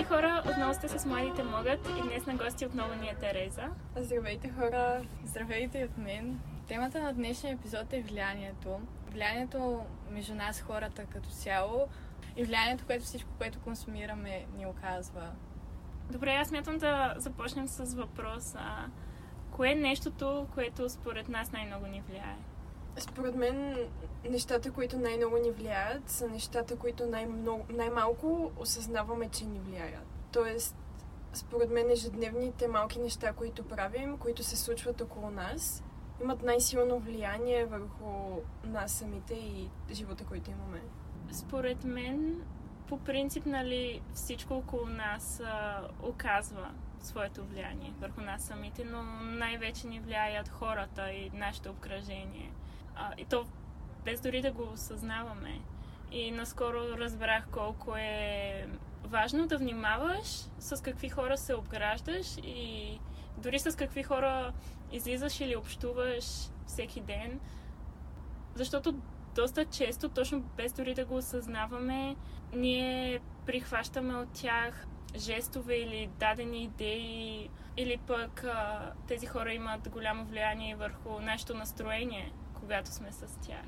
Хей хора, отново сте с Младите могат и днес на гости отново ни е Тереза. Здравейте хора, здравейте от мен. Темата на днешния епизод е влиянието. Влиянието между нас хората като цяло и влиянието, което всичко, което консумираме, ни оказва. Добре, аз мятам да започнем с въпроса. Кое е нещото, което според нас най-много ни влияе? Според мен нещата, които най-много ни влияят, са нещата, които най-малко осъзнаваме, че ни влияят. Тоест, според мен ежедневните малки неща, които правим, които се случват около нас, имат най-силно влияние върху нас самите и живота, който имаме. Според мен, по принцип, нали, всичко около нас а, оказва своето влияние върху нас самите, но най-вече ни влияят хората и нашето обкръжение. А, и то без дори да го осъзнаваме. И наскоро разбрах колко е важно да внимаваш с какви хора се обграждаш и дори с какви хора излизаш или общуваш всеки ден. Защото доста често, точно без дори да го осъзнаваме, ние прихващаме от тях жестове или дадени идеи, или пък а, тези хора имат голямо влияние върху нашето настроение, когато сме с тях.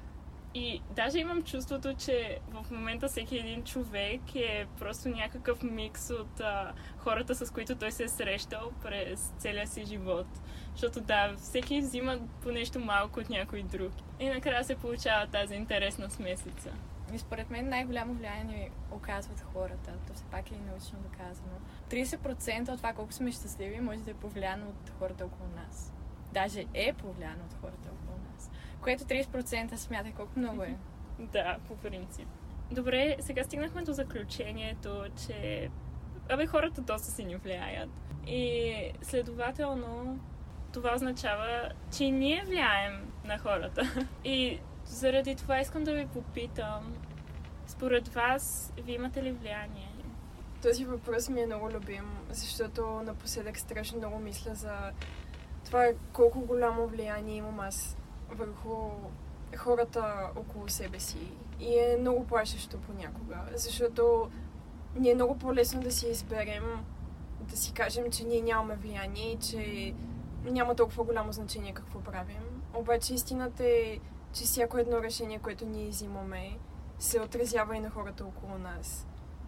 И даже имам чувството, че в момента всеки един човек е просто някакъв микс от а, хората, с които той се е срещал през целия си живот. Защото да, всеки взима по нещо малко от някой друг. И накрая се получава тази интересна смесица. И според мен най-голямо влияние оказват хората. То все пак е и научно доказано. 30% от това колко сме щастливи може да е повлияно от хората около нас. Даже е повлияно от хората. Което 30% смята колко много е. Да, по принцип. Добре, сега стигнахме до заключението, че абе хората доста си ни влияят. И следователно това означава, че ние влияем на хората. И заради това искам да ви попитам, според вас, ви имате ли влияние? Този въпрос ми е много любим, защото напоследък страшно много мисля за това колко голямо влияние имам аз върху хората около себе си. И е много плашещо понякога, защото ни е много по-лесно да си изберем, да си кажем, че ние нямаме влияние и че няма толкова голямо значение какво правим. Обаче истината е, че всяко едно решение, което ние взимаме, се отразява и на хората около нас.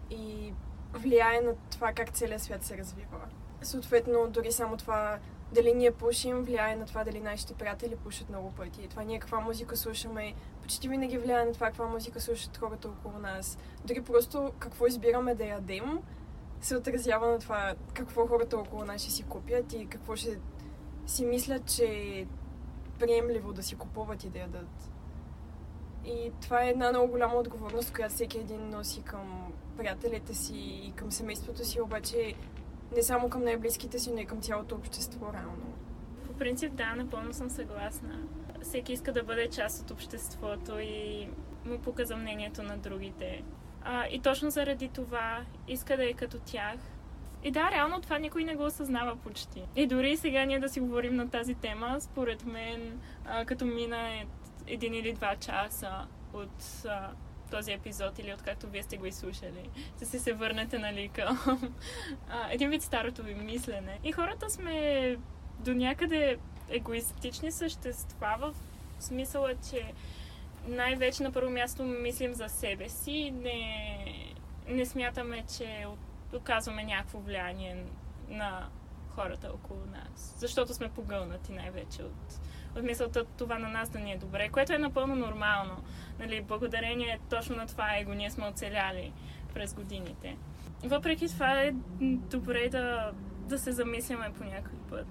И влияе на това как целият свят се развива. Съответно, дори само това дали ние пушим, влияе на това дали нашите приятели пушат много пъти. Това ние каква музика слушаме, почти винаги влияе на това каква музика слушат хората около нас. Дори просто какво избираме да ядем, се отразява на това какво хората около нас ще си купят и какво ще си мислят, че е приемливо да си купуват и да ядат. И това е една много голяма отговорност, която всеки един носи към приятелите си и към семейството си, обаче не само към най-близките си, но и към цялото общество, реално. По принцип, да, напълно съм съгласна. Всеки иска да бъде част от обществото и му показа мнението на другите. А, и точно заради това иска да е като тях. И да, реално това никой не го осъзнава почти. И дори сега ние да си говорим на тази тема, според мен, а, като мина един или два часа от а, този епизод или откакто вие сте го изслушали, ще си се върнете, нали, към а, един вид старото ви мислене. И хората сме до някъде егоистични същества в смисъла, че най-вече на първо място мислим за себе си, не, не смятаме, че оказваме някакво влияние на хората около нас. Защото сме погълнати най-вече от от мисълта това на нас да ни е добре, което е напълно нормално. Нали, благодарение точно на това его ние сме оцеляли през годините. Въпреки това е добре да, да се замисляме по някой път.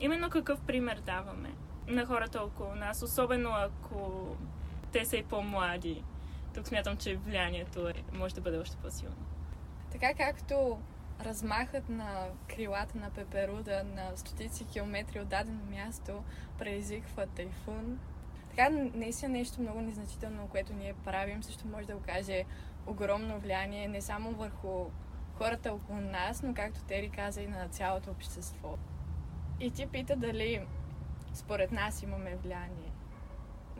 Именно какъв пример даваме на хората около нас, особено ако те са и по-млади. Тук смятам, че влиянието е, може да бъде още по-силно. Така както размахът на крилата на пеперуда на стотици километри от дадено място предизвиква тайфун. Така, наистина нещо много незначително, което ние правим, също може да окаже огромно влияние не само върху хората около нас, но както Тери каза и на цялото общество. И ти пита дали според нас имаме влияние.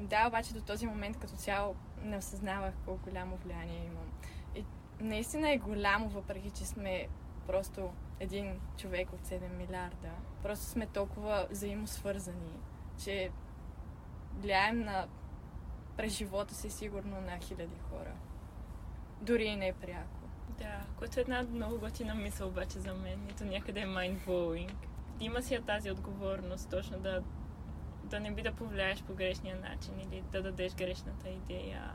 Да, обаче до този момент като цяло не осъзнавах колко голямо влияние имам. И наистина е голямо, въпреки че сме просто един човек от 7 милиарда. Просто сме толкова взаимосвързани, че влияем на през живота си сигурно на хиляди хора. Дори и не пряко. Да, което е една много готина мисъл обаче за мен. Нито някъде е mindblowing. Има си тази отговорност, точно да, да не би да повлияеш по грешния начин или да дадеш грешната идея.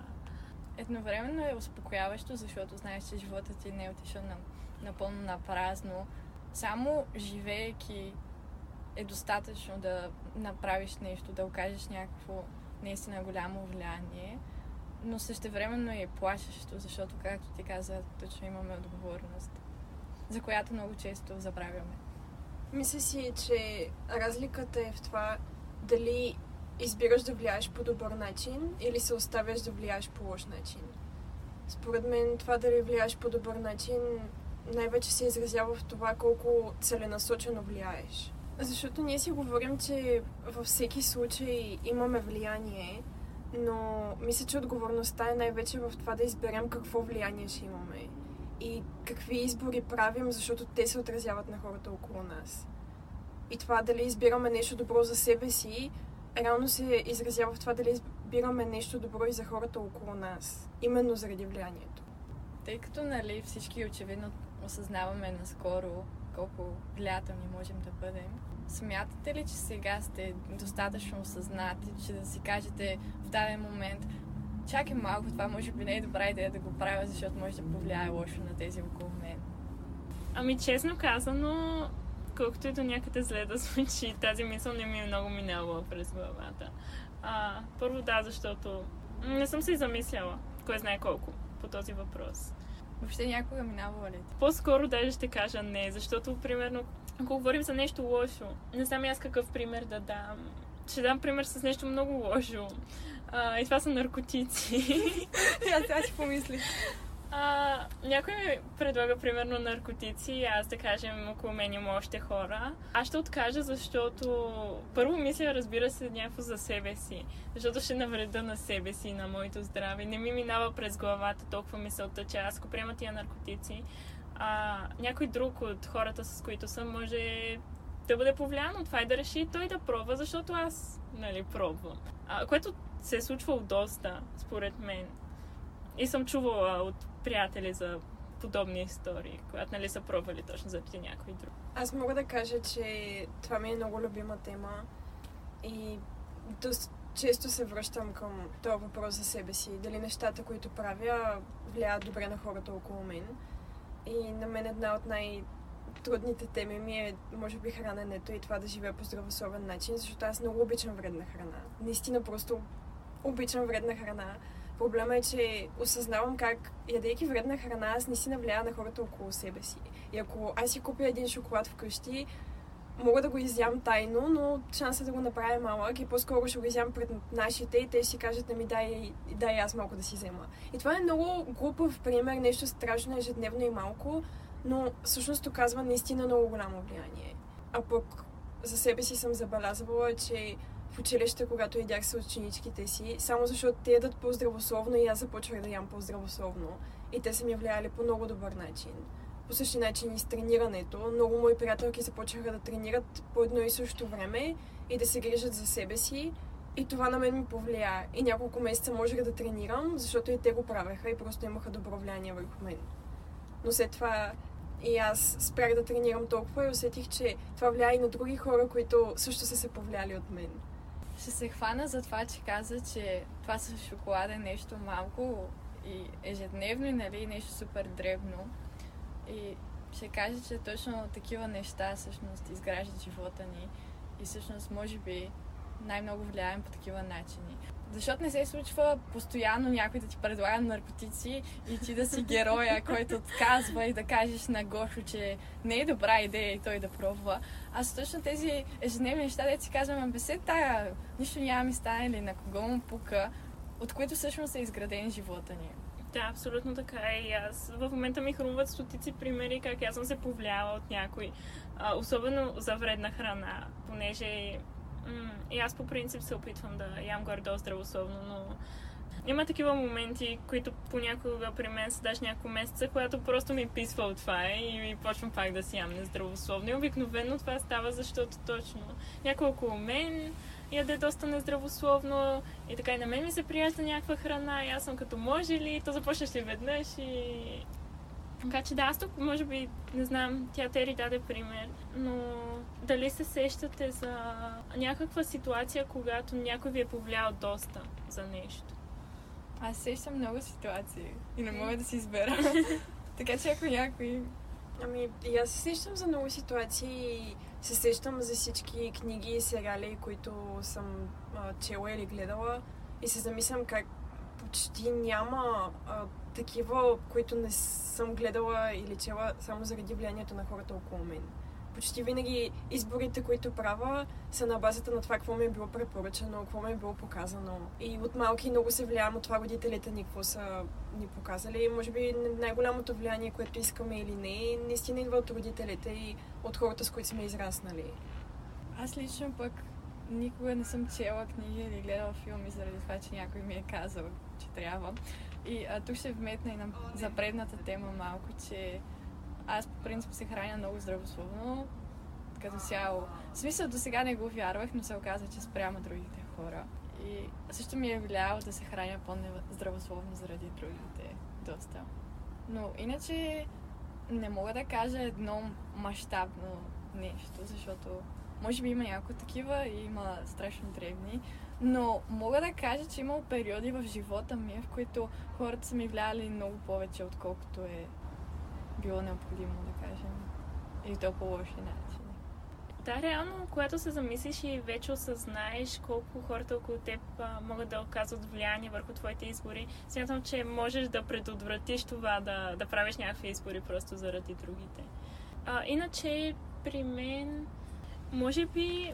Едновременно е успокояващо, защото знаеш, че животът ти не е отишъл на, напълно на празно. Само живеейки е достатъчно да направиш нещо, да окажеш някакво наистина голямо влияние, но същевременно е плашещо, защото, както ти каза, точно имаме отговорност, за която много често забравяме. Мисля си, че разликата е в това дали избираш да влияеш по добър начин или се оставяш да влияеш по лош начин. Според мен това дали влияеш по добър начин най-вече се изразява в това колко целенасочено влияеш. Защото ние си говорим, че във всеки случай имаме влияние, но мисля, че отговорността е най-вече в това да изберем какво влияние ще имаме и какви избори правим, защото те се отразяват на хората около нас. И това дали избираме нещо добро за себе си, реално се изразява в това дали избираме нещо добро и за хората около нас, именно заради влиянието. Тъй като нали, всички очевидно осъзнаваме наскоро колко влиятелни можем да бъдем, смятате ли, че сега сте достатъчно осъзнати, че да си кажете в даден момент чакай малко, това може би не е добра идея да го правя, защото може да повлияе лошо на тези около мен? Ами честно казано, колкото и до някъде зле да звучи, тази мисъл не ми е много минала през главата. А, първо да, защото не съм се замисляла, кой знае колко, по този въпрос. Въобще някога минава ли? По-скоро даже ще кажа не, защото, примерно, ако говорим за нещо лошо, не знам аз какъв пример да дам. Ще дам пример с нещо много лошо. А, и това са наркотици. Аз сега си помислих. А, някой ми предлага примерно наркотици аз да кажем около мен има още хора. Аз ще откажа, защото първо мисля, разбира се, някакво за себе си. Защото ще навреда на себе си на моето здраве. Не ми минава през главата толкова мисълта, че аз ако приема тия наркотици, а, някой друг от хората, с които съм, може да бъде повлиян от това и да реши той да пробва, защото аз, нали, пробвам. А, което се е случвало доста, според мен. И съм чувала от приятели за подобни истории, когато нали са пробвали точно заради някой друг. Аз мога да кажа, че това ми е много любима тема и доста често се връщам към този въпрос за себе си. Дали нещата, които правя, влияят добре на хората около мен. И на мен една от най- трудните теми ми е, може би, храненето и това да живея по здравословен начин, защото аз много обичам вредна храна. Наистина просто обичам вредна храна. Проблема е, че осъзнавам как, ядейки вредна храна, аз не си навлия на хората около себе си. И ако аз си купя един шоколад вкъщи, мога да го изям тайно, но шансът да го направя е малък и по-скоро ще го изям пред нашите и те ще си кажат, ми дай, дай аз малко да си взема. И това е много глупав пример, нещо страшно ежедневно и малко, но всъщност оказва наистина много голямо влияние. А пък за себе си съм забелязала, че в училище, когато ядях с ученичките си, само защото те ядат по-здравословно и аз започвах да ям по-здравословно. И те са ми влияли по много добър начин. По същия начин и с тренирането. Много мои приятелки започнаха да тренират по едно и също време и да се грижат за себе си. И това на мен ми повлия. И няколко месеца можех да тренирам, защото и те го правеха и просто имаха добро влияние върху мен. Но след това и аз спрях да тренирам толкова и усетих, че това влияе и на други хора, които също са се повлияли от мен. Ще се хвана за това, че каза, че това с шоколада е нещо малко и ежедневно и нали, нещо супер дребно. И ще кажа, че точно такива неща всъщност изграждат живота ни и всъщност може би най-много влияем по такива начини. Защото не се случва постоянно някой да ти предлага наркотици и ти да си героя, който отказва и да кажеш на Гошо, че не е добра идея и той да пробва. Аз точно тези ежедневни неща, да си казвам, бе тая, нищо няма ми стане или на кого му пука, от които всъщност е изграден живота ни. Да, абсолютно така е. И аз в момента ми хрумват стотици примери как аз съм се повлияла от някой. А, особено за вредна храна, понеже и аз по принцип се опитвам да ям горе здравословно, но има такива моменти, които понякога при мен са даже няколко месеца, когато просто ми писва от това и, и почвам пак да си ям нездравословно. И обикновено това става, защото точно няколко мен яде доста нездравословно и така и на мен ми се прияжда някаква храна и аз съм като може ли, то започнеш ли веднъж и... Така че да, аз тук може би, не знам, тя Тери даде пример, но дали се сещате за някаква ситуация, когато някой ви е повлиял доста за нещо? Аз сещам много ситуации и не мога да си избера. така че ако някой... Ами, и аз се сещам за много ситуации и се сещам за всички книги и сериали, които съм а, чела или гледала и се замислям как почти няма а, такива, които не съм гледала или чела само заради влиянието на хората около мен почти винаги изборите, които правя, са на базата на това, какво ми е било препоръчано, какво ми е било показано. И от малки много се влиявам от това родителите ни, какво са ни показали. Може би най-голямото влияние, което искаме или не, наистина идва от родителите и от хората, с които сме израснали. Аз лично пък никога не съм чела книги или гледала филми заради това, че някой ми е казал, че трябва. И а, тук ще вметна и на, за тема малко, че аз по принцип се храня много здравословно, като цяло. В смисъл до сега не го вярвах, но се оказа, че спрямо другите хора. И също ми е влияло да се храня по-здравословно заради другите доста. Но иначе не мога да кажа едно мащабно нещо, защото може би има някои такива и има страшно древни, но мога да кажа, че имал периоди в живота ми, в които хората са ми влияли много повече, отколкото е било необходимо, да кажем. И то по лоши начини. Да, реално, когато се замислиш и вече осъзнаеш колко хората около теб а, могат да оказват влияние върху твоите избори, смятам, че можеш да предотвратиш това да, да правиш някакви избори просто заради другите. А, иначе, при мен, може би,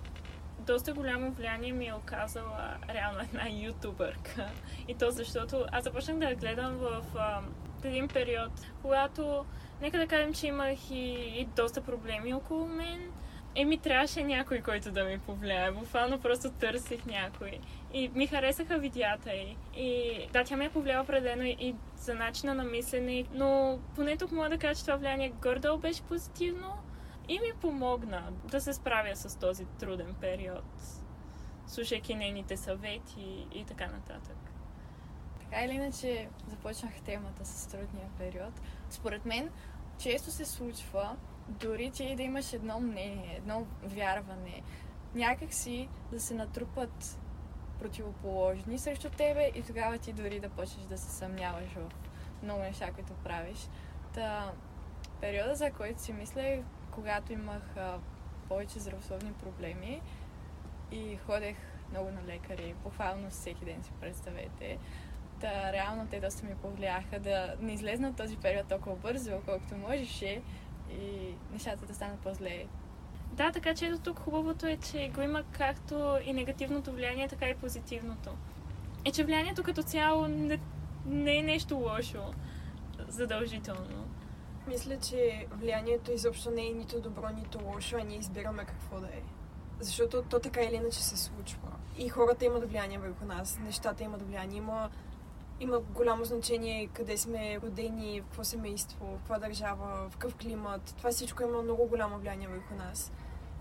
доста голямо влияние ми е оказала реално една ютубърка. И то защото аз започнах да гледам в а, един период, когато Нека да кажем, че имах и, и доста проблеми около мен. Еми, трябваше някой, който да ми повлияе. Буквално просто търсих някой. И ми харесаха видеята й. И да, тя ме е повлияла определено и за начина на мислене. Но поне тук мога да кажа, че това влияние гордо беше позитивно. И ми помогна да се справя с този труден период. Слушайки нейните съвети и така нататък. Така или иначе започнах темата с трудния период. Според мен често се случва, дори ти да имаш едно мнение, едно вярване, някак си да се натрупат противоположни срещу тебе и тогава ти дори да почнеш да се съмняваш в много неща, които правиш. Та, периода, за който си мисля, когато имах а, повече здравословни проблеми и ходех много на лекари, буквално всеки ден си представете. Та, реално те доста ми повлияха да не излезна от този период толкова бързо, колкото можеше и нещата да станат по-зле. Да, така че ето тук хубавото е, че го има както и негативното влияние, така и позитивното. Е, че влиянието като цяло не, не е нещо лошо, задължително. Мисля, че влиянието изобщо не е нито добро, нито лошо, а ние избираме какво да е. Защото то така или иначе се случва. И хората имат влияние върху нас, нещата имат влияние. Има има голямо значение къде сме родени, в какво семейство, в каква държава, в какъв климат. Това всичко има много голямо влияние върху нас.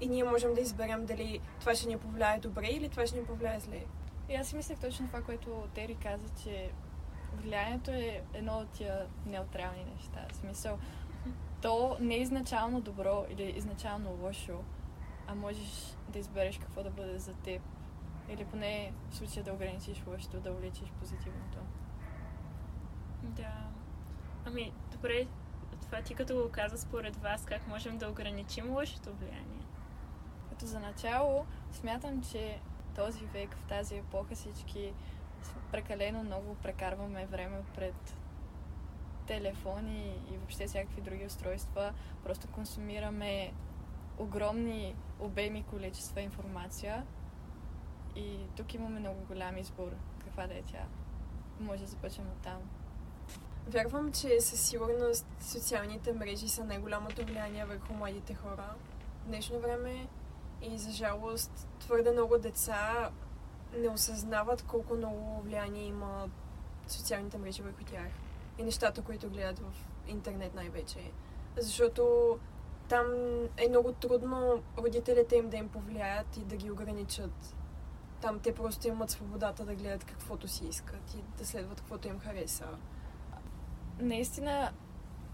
И ние можем да изберем дали това ще ни повлияе добре или това ще ни повлияе зле. И аз си мислех точно това, което Тери каза, че влиянието е едно от тия неутрални неща. В смисъл, то не е изначално добро или изначално лошо, а можеш да избереш какво да бъде за теб. Или поне в случая да ограничиш лошото, да увеличиш позитивното. Да. Ами, добре, това ти като го каза според вас, как можем да ограничим лошото влияние? Като за начало, смятам, че този век, в тази епоха всички прекалено много прекарваме време пред телефони и въобще всякакви други устройства. Просто консумираме огромни обеми количества информация и тук имаме много голям избор каква да е тя. Може да започнем от там. Вярвам, че със сигурност социалните мрежи са най-голямото влияние върху младите хора в днешно време и за жалост твърде много деца не осъзнават колко много влияние има социалните мрежи върху тях и нещата, които гледат в интернет най-вече. Защото там е много трудно родителите им да им повлияят и да ги ограничат. Там те просто имат свободата да гледат каквото си искат и да следват каквото им хареса. Наистина,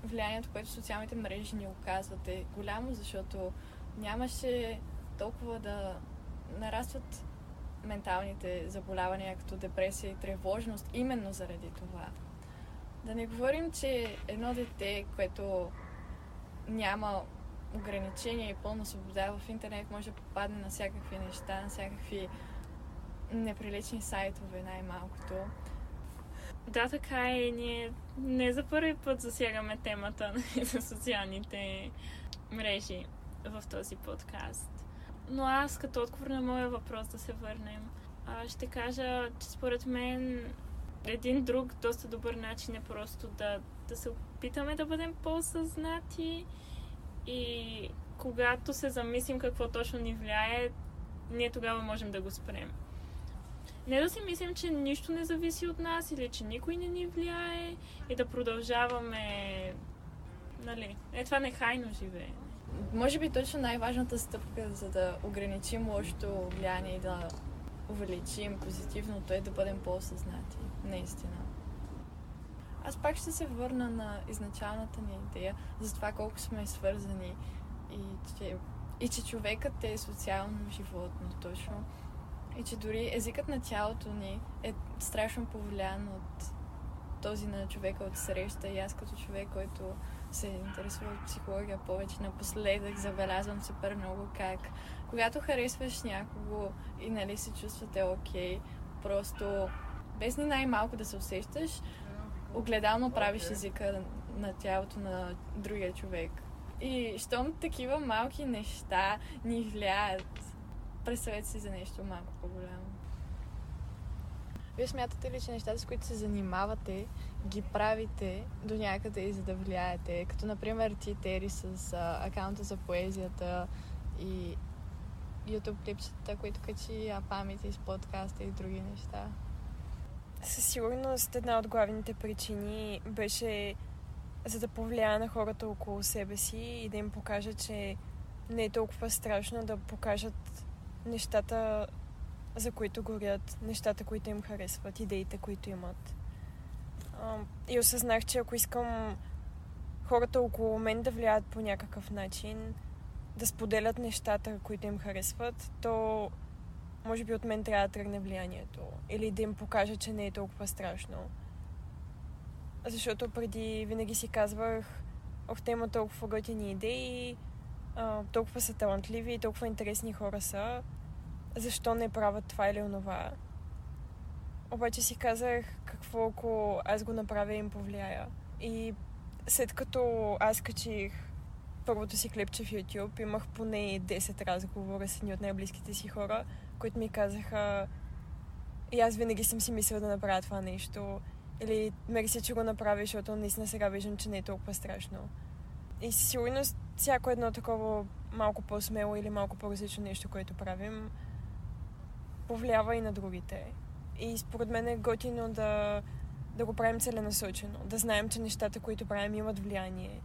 влиянието, което социалните мрежи ни оказват е голямо, защото нямаше толкова да нарастват менталните заболявания, като депресия и тревожност, именно заради това. Да не говорим, че едно дете, което няма ограничения и пълна свобода в интернет, може да попадне на всякакви неща, на всякакви неприлични сайтове, най-малкото. Да, така е. Ние не за първи път засягаме темата за социалните мрежи в този подкаст. Но аз, като отговор на моя въпрос да се върнем, ще кажа, че според мен един друг доста добър начин е просто да, да се опитаме да бъдем по-съзнати и когато се замислим какво точно ни влияе, ние тогава можем да го спрем. Не да си мислим, че нищо не зависи от нас или че никой не ни влияе и да продължаваме, нали, е това нехайно живее. Може би точно най-важната стъпка, за да ограничим лошото влияние и да увеличим позитивното е да бъдем по-осъзнати. Наистина. Аз пак ще се върна на изначалната ни идея за това колко сме свързани и че, и че човекът е социално животно точно. И че дори езикът на тялото ни е страшно повлиян от този на човека от среща и аз като човек, който се интересува от психология повече напоследък, забелязвам супер много как когато харесваш някого и нали се чувствате окей, okay, просто без ни най-малко да се усещаш, огледално правиш езика на тялото на другия човек. И щом такива малки неща ни влияят, представете си за нещо малко по-голямо. Вие смятате ли, че нещата, с които се занимавате, ги правите до някъде и за да влияете? Като, например, ти, Тери, с а, акаунта за поезията и YouTube клипчета, които качи, а памет с подкаста и други неща. Със сигурност една от главните причини беше за да повлия на хората около себе си и да им покажа, че не е толкова страшно да покажат нещата, за които горят, нещата, които им харесват, идеите, които имат. И осъзнах, че ако искам хората около мен да влияят по някакъв начин, да споделят нещата, които им харесват, то може би от мен трябва да тръгне влиянието. Или да им покажа, че не е толкова страшно. Защото преди винаги си казвах, ох, те има толкова готини идеи, толкова са талантливи, толкова интересни хора са, защо не правят това или онова. Обаче си казах, какво ако аз го направя и им повлияя. И след като аз качих първото си клипче в YouTube, имах поне 10 разговора с едни от най-близките си хора, които ми казаха и аз винаги съм си мислила да направя това нещо. Или мери се, че го направи, защото наистина сега виждам, че не е толкова страшно. И сигурност всяко едно такова малко по-смело или малко по-различно нещо, което правим, повлиява и на другите. И според мен е готино да, да го правим целенасочено. Да знаем, че нещата, които правим, имат влияние.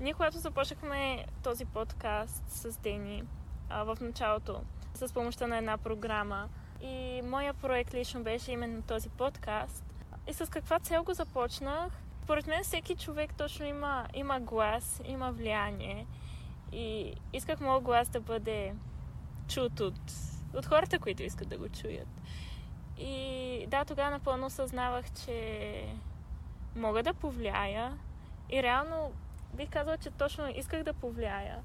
Ние, когато започнахме този подкаст с Дени а, в началото, с помощта на една програма, и моя проект лично беше именно този подкаст. И с каква цел го започнах? Според мен всеки човек точно има, има глас, има влияние. И исках моят глас да бъде чут от, от хората, които искат да го чуят. И да, тогава напълно осъзнавах, че мога да повлияя. И реално бих казала, че точно исках да повлияя.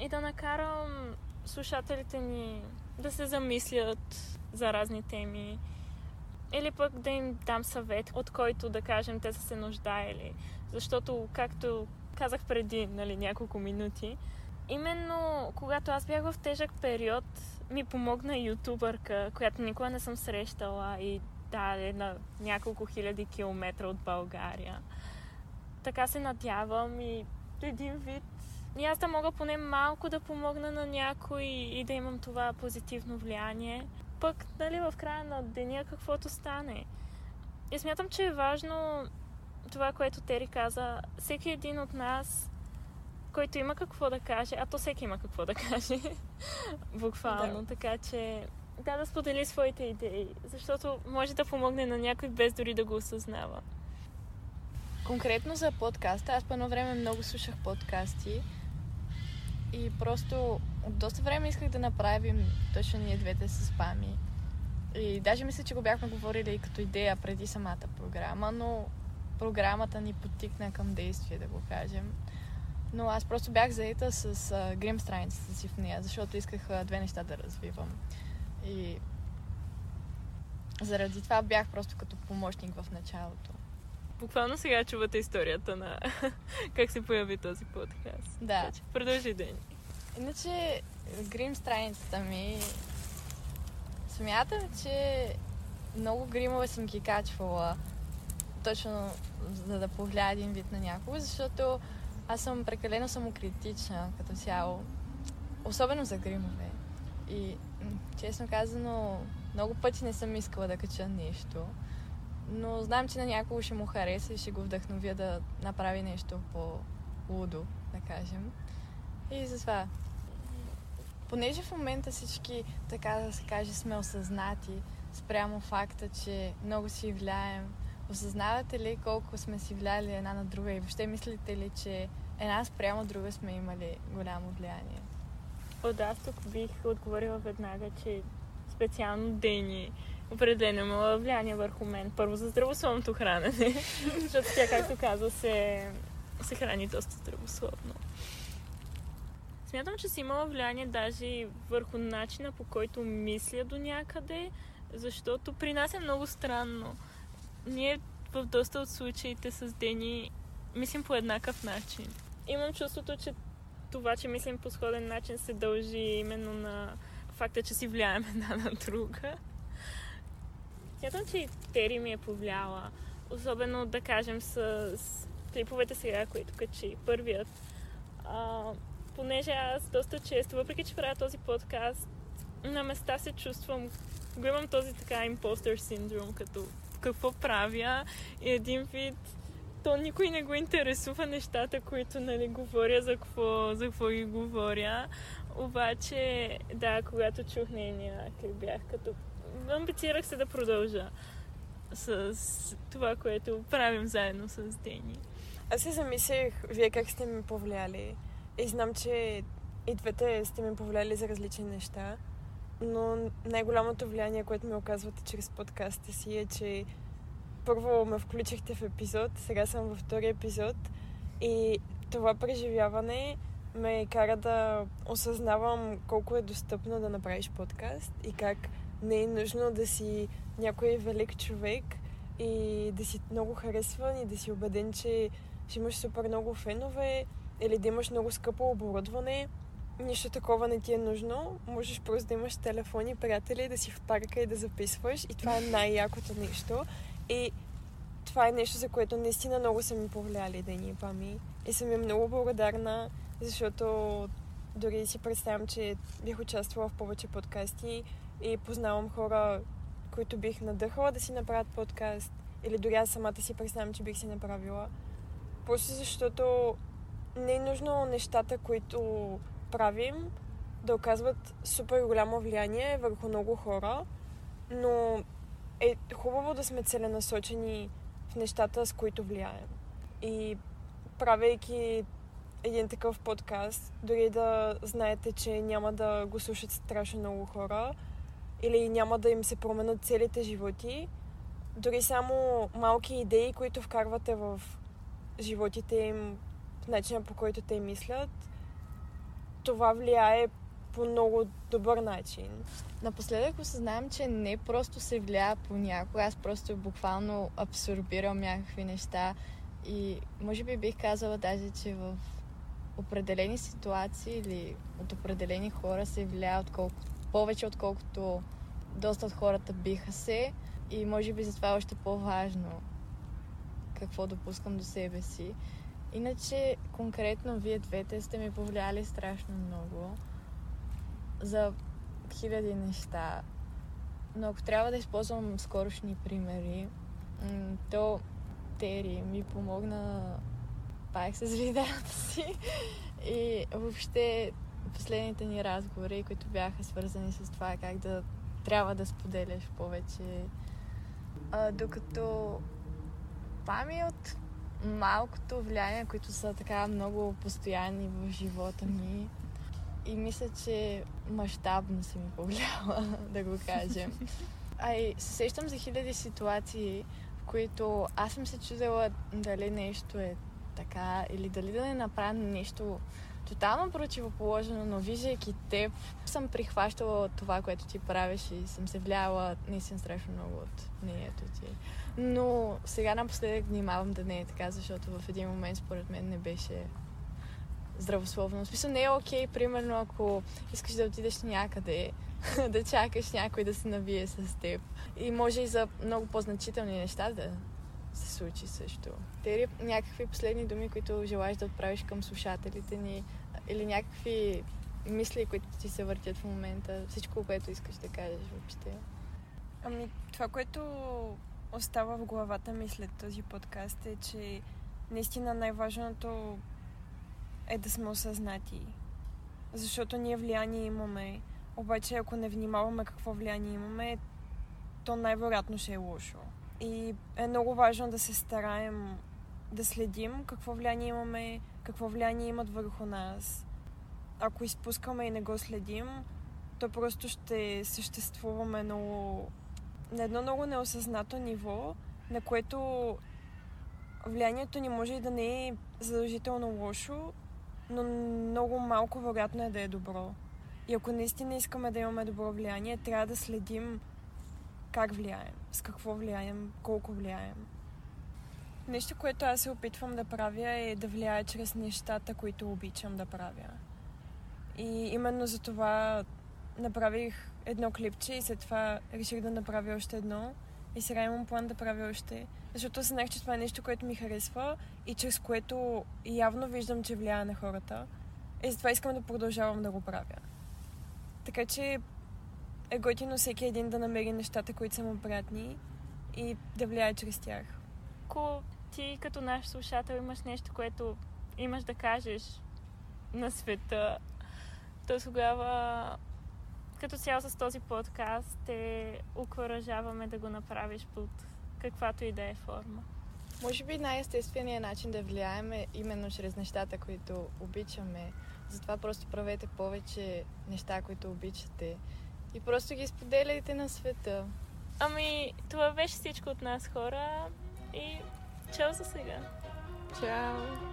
И да накарам слушателите ни да се замислят за разни теми. Или пък да им дам съвет, от който да кажем те са се нуждаели. Защото, както казах преди нали, няколко минути, именно когато аз бях в тежък период, ми помогна ютубърка, която никога не съм срещала и да, е на няколко хиляди километра от България. Така се надявам и един вид и аз да мога поне малко да помогна на някой и да имам това позитивно влияние. Пък, нали, в края на деня каквото стане. И смятам, че е важно това, което Тери каза. Всеки един от нас, който има какво да каже, а то всеки има какво да каже, буквално, Да. така че да, да сподели своите идеи, защото може да помогне на някой без дори да го осъзнава. Конкретно за подкаста, аз по едно време много слушах подкасти и просто от доста време исках да направим точно ние двете с Пами. И даже мисля, че го бяхме говорили и като идея преди самата програма, но програмата ни потикна към действие, да го кажем. Но аз просто бях заета с а, грим страницата си в нея, защото исках а, две неща да развивам. И заради това бях просто като помощник в началото. Буквално сега чувате историята на как се появи този подкаст. Да. Така че Продължи ден. Иначе, грим страницата ми, смятам, че много гримове съм ги качвала точно за да повлия един вид на някого, защото аз съм прекалено самокритична като цяло, особено за гримове. И честно казано, много пъти не съм искала да кача нещо, но знам, че на някого ще му хареса и ще го вдъхновя да направи нещо по-лудо, да кажем. И затова. Понеже в момента всички, така да се каже, сме осъзнати спрямо факта, че много си влияем, осъзнавате ли колко сме си влияли една на друга и въобще мислите ли, че една спрямо друга сме имали голямо влияние? О, да, аз тук бих отговорила веднага, че специално Дени определено има влияние върху мен. Първо за здравословното хранене, защото тя, както каза, се, се храни доста здравословно. Смятам, че си имала влияние даже и върху начина по който мисля до някъде, защото при нас е много странно. Ние в доста от случаите с Дени мислим по еднакъв начин. Имам чувството, че това, че мислим по сходен начин, се дължи именно на факта, че си влияем една на друга. Смятам, че и Тери ми е повлияла. Особено, да кажем, с, клиповете сега, които качи. Първият. А, понеже аз доста често, въпреки че правя този подкаст, на места се чувствам, го имам този така импостър синдром, като какво правя и един вид то никой не го интересува нещата, които нали, говоря, за какво, за какво ги говоря. Обаче, да, когато чух нейния клип, бях като... Амбицирах се да продължа с това, което правим заедно с Дени. Аз се замислих, вие как сте ми повлияли. И знам, че и двете сте ми повлияли за различни неща. Но най-голямото влияние, което ми оказвате чрез подкаста си е, че първо ме включихте в епизод, сега съм във втори епизод и това преживяване ме кара да осъзнавам колко е достъпно да направиш подкаст и как не е нужно да си някой велик човек и да си много харесван и да си убеден, че ще имаш супер много фенове или да имаш много скъпо оборудване. Нищо такова не ти е нужно. Можеш просто да имаш телефони, приятели, да си в парка и да записваш. И това е най-якото нещо. И това е нещо, за което наистина много са ми повлияли да ни пами. И съм им много благодарна, защото дори си представям, че бих участвала в повече подкасти и познавам хора, които бих надъхала да си направят подкаст. Или дори аз самата си представям, че бих си направила. Просто защото не е нужно нещата, които правим, да оказват супер голямо влияние върху много хора, но е хубаво да сме целенасочени в нещата, с които влияем. И правейки един такъв подкаст, дори да знаете, че няма да го слушат страшно много хора или няма да им се променят целите животи, дори само малки идеи, които вкарвате в животите им, в начина по който те мислят, това влияе по много добър начин. Напоследък осъзнавам, че не просто се влияе по някой, аз просто буквално абсорбирам някакви неща и може би бих казала даже, че в определени ситуации или от определени хора се влияе отколко, повече отколкото доста от хората биха се и може би затова е още по-важно какво допускам до себе си. Иначе, конкретно, вие двете сте ми повлияли страшно много за хиляди неща. Но ако трябва да използвам скорошни примери, то Тери ми помогна пак с видеята си и въобще последните ни разговори, които бяха свързани с това как да трябва да споделяш повече. А, докато пами от малкото влияние, които са така много постоянни в живота ми. И мисля, че мащабно си ми повлияла, да го кажем. А се сещам за хиляди ситуации, в които аз съм се чудела дали нещо е така или дали да не направя нещо тотално противоположено, но виждайки теб, съм прихващала това, което ти правиш и съм се влияла наистина страшно много от мнението ти. Но сега напоследък внимавам да не е така, защото в един момент според мен не беше здравословно. Смисъл не е окей, примерно, ако искаш да отидеш някъде, да чакаш някой да се навие с теб. И може и за много по-значителни неща да се случи също. Тери някакви последни думи, които желаеш да отправиш към слушателите ни или някакви мисли, които ти се въртят в момента, всичко, което искаш да кажеш въобще. Ами, това, което остава в главата ми след този подкаст е, че наистина най-важното е да сме осъзнати. Защото ние влияние имаме. Обаче, ако не внимаваме какво влияние имаме, то най-вероятно ще е лошо. И е много важно да се стараем да следим какво влияние имаме, какво влияние имат върху нас. Ако изпускаме и не го следим, то просто ще съществуваме много, на едно много неосъзнато ниво, на което влиянието ни може и да не е задължително лошо, но много малко вероятно е да е добро. И ако наистина искаме да имаме добро влияние, трябва да следим как влияем, с какво влияем, колко влияем. Нещо, което аз се опитвам да правя е да влияя чрез нещата, които обичам да правя. И именно за това направих едно клипче и след това реших да направя още едно. И сега имам план да правя още. Защото знаех, че това е нещо, което ми харесва и чрез което явно виждам, че влияе на хората. И затова искам да продължавам да го правя. Така че е готино всеки един да намери нещата, които са му приятни и да влияе чрез тях. Ако ти като наш слушател имаш нещо, което имаш да кажеш на света, то тогава като цяло с този подкаст те окоръжаваме да го направиш под каквато и да е форма. Може би най-естественият начин да влияем е именно чрез нещата, които обичаме. Затова просто правете повече неща, които обичате. И просто ги споделяйте на света. Ами, това беше всичко от нас, хора. И чао за сега. Чао!